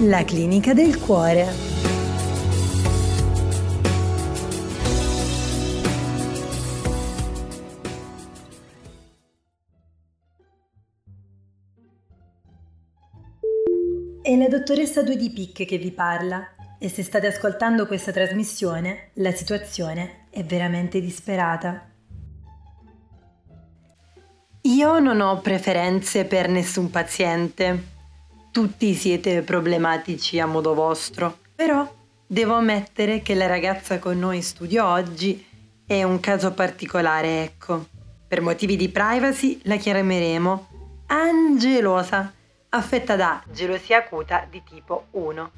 La clinica del cuore. È la dottoressa Due di Pic che vi parla e se state ascoltando questa trasmissione la situazione è veramente disperata. Io non ho preferenze per nessun paziente. Tutti siete problematici a modo vostro, però devo ammettere che la ragazza con noi in studio oggi è un caso particolare, ecco. Per motivi di privacy la chiameremo angelosa, affetta da gelosia acuta di tipo 1.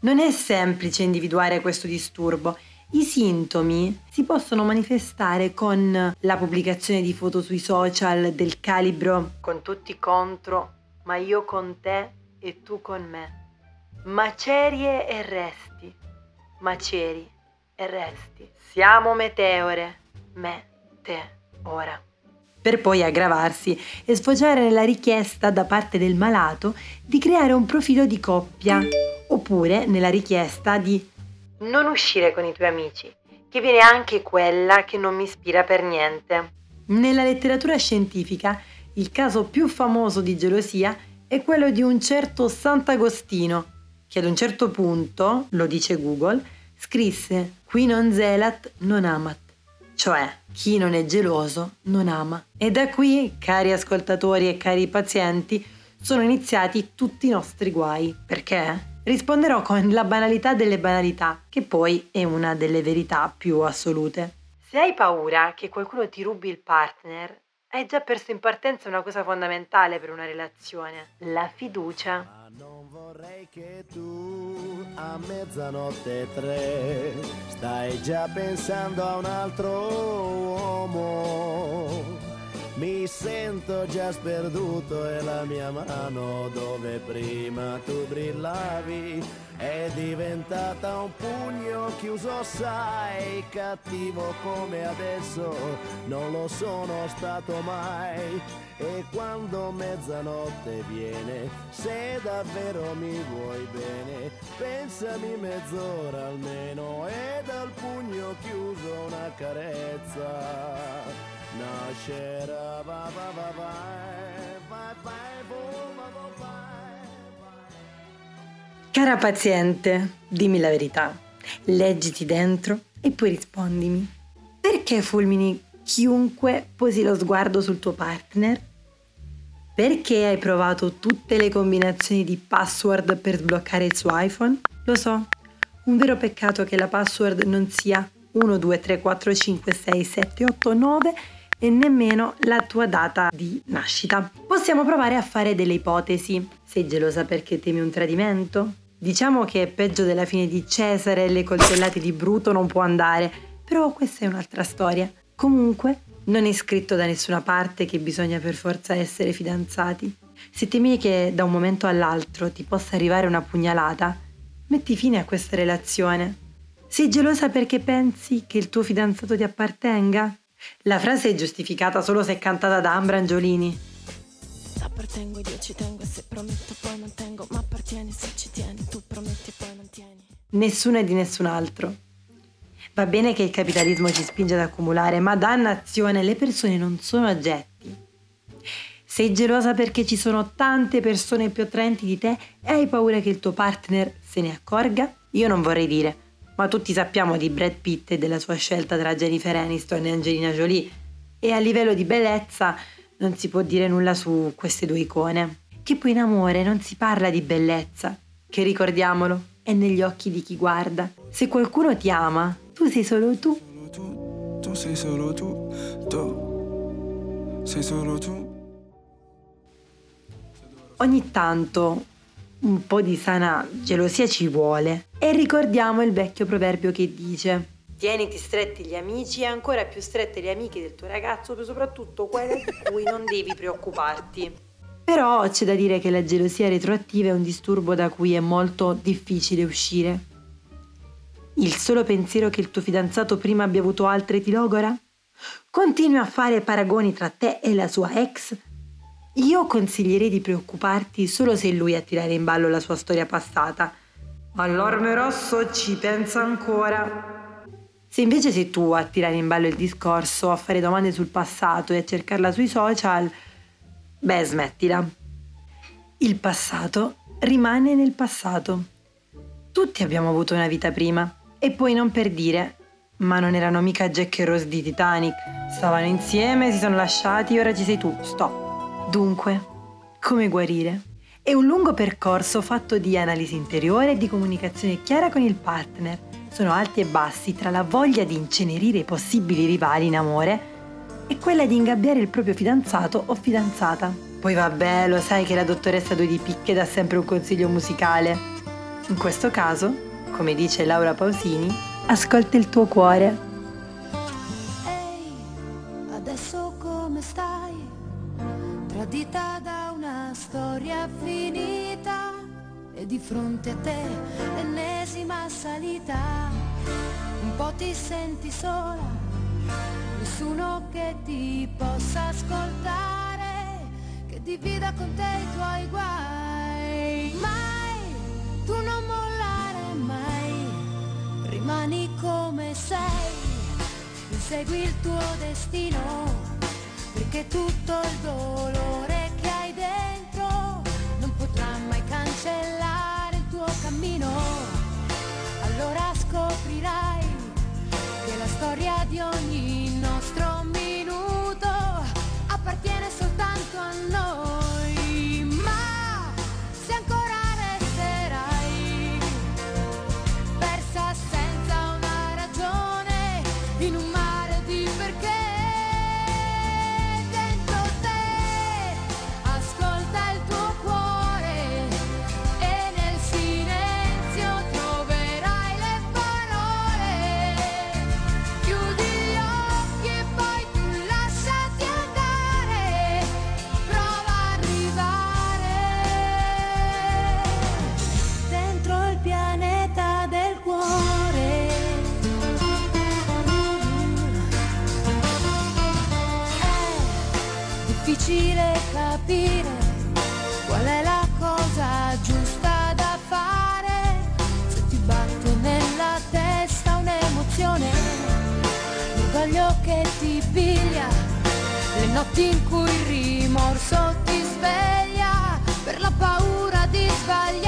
Non è semplice individuare questo disturbo i sintomi si possono manifestare con la pubblicazione di foto sui social del calibro con tutti contro, ma io con te e tu con me. Macerie e resti, maceri e resti. Siamo meteore, me, te, ora. Per poi aggravarsi e sfociare nella richiesta da parte del malato di creare un profilo di coppia, oppure nella richiesta di non uscire con i tuoi amici, che viene anche quella che non mi ispira per niente. Nella letteratura scientifica, il caso più famoso di gelosia è quello di un certo Sant'Agostino, che ad un certo punto, lo dice Google, scrisse Qui non zelat non amat, cioè chi non è geloso non ama. E da qui, cari ascoltatori e cari pazienti, sono iniziati tutti i nostri guai. Perché? Risponderò con la banalità delle banalità, che poi è una delle verità più assolute. Se hai paura che qualcuno ti rubi il partner, hai già perso in partenza una cosa fondamentale per una relazione, la fiducia. Ma non vorrei che tu a mezzanotte tre stai già pensando a un altro uomo mi sento già sperduto e la mia mano dove prima tu brillavi. È diventata un pugno chiuso, sai, cattivo come adesso. Non lo sono stato mai. E quando mezzanotte viene, se davvero mi vuoi bene, pensami mezz'ora almeno. E dal pugno chiuso una carezza nascerà va va va vai vai vai va va vai Cara paziente, dimmi la verità. Leggiti dentro e poi rispondimi. Perché fulmini chiunque posi lo sguardo sul tuo partner? Perché hai provato tutte le combinazioni di password per sbloccare il suo iPhone? Lo so, un vero peccato che la password non sia 1, 2, 3, 4, 5, 6, 7, 8, 9 e nemmeno la tua data di nascita. Possiamo provare a fare delle ipotesi. Sei gelosa perché temi un tradimento? Diciamo che è peggio della fine di Cesare e le coltellate di Bruto non può andare, però questa è un'altra storia. Comunque, non è scritto da nessuna parte che bisogna per forza essere fidanzati. Se temi che da un momento all'altro ti possa arrivare una pugnalata, metti fine a questa relazione. Sei gelosa perché pensi che il tuo fidanzato ti appartenga? La frase è giustificata solo se è cantata da Ambra Angiolini. Appartengo io ci tengo e se prometto poi mantengo, ma appartieni se ci tieni, tu prometti e poi mantieni. Nessuno è di nessun altro. Va bene che il capitalismo ci spinge ad accumulare, ma dannazione, le persone non sono oggetti. Sei gelosa perché ci sono tante persone più attraenti di te e hai paura che il tuo partner se ne accorga? Io non vorrei dire, ma tutti sappiamo di Brad Pitt e della sua scelta tra Jennifer Aniston e Angelina Jolie e a livello di bellezza non si può dire nulla su queste due icone. Che poi in amore non si parla di bellezza, che ricordiamolo, è negli occhi di chi guarda. Se qualcuno ti ama, tu sei solo tu. Tu, tu sei solo tu, tu sei solo tu. Ogni tanto un po' di sana gelosia ci vuole. E ricordiamo il vecchio proverbio che dice Tieniti stretti gli amici e ancora più strette le amiche del tuo ragazzo, soprattutto quelle di cui non devi preoccuparti. Però c'è da dire che la gelosia retroattiva è un disturbo da cui è molto difficile uscire. Il solo pensiero che il tuo fidanzato prima abbia avuto altre ti logora? Continui a fare paragoni tra te e la sua ex io consiglierei di preoccuparti solo se è lui a tirare in ballo la sua storia passata. All'orme rosso ci pensa ancora. Se invece sei tu a tirare in ballo il discorso, a fare domande sul passato e a cercarla sui social, beh, smettila. Il passato rimane nel passato. Tutti abbiamo avuto una vita prima. E poi non per dire, ma non erano mica Jack e Rose di Titanic. Stavano insieme, si sono lasciati, ora ci sei tu. Stop. Dunque, come guarire? È un lungo percorso fatto di analisi interiore e di comunicazione chiara con il partner. Sono alti e bassi tra la voglia di incenerire i possibili rivali in amore e quella di ingabbiare il proprio fidanzato o fidanzata. Poi vabbè, lo sai che la dottoressa Due di Picche dà sempre un consiglio musicale. In questo caso, come dice Laura Pausini, ascolta il tuo cuore. Tradita da una storia finita e di fronte a te l'ennesima salita. Un po' ti senti sola, nessuno che ti possa ascoltare divida con te i tuoi guai. Mai, tu non mollare mai, rimani come sei, insegui il tuo destino, perché tutto il dolore che hai dentro non potrà mai cancellare il tuo cammino. Allora scoprirai che la storia di ogni notti in cui il rimorso ti sveglia per la paura di sbagliare.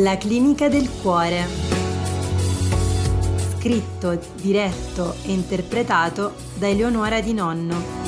La clinica del cuore. Scritto, diretto e interpretato da Eleonora Di Nonno.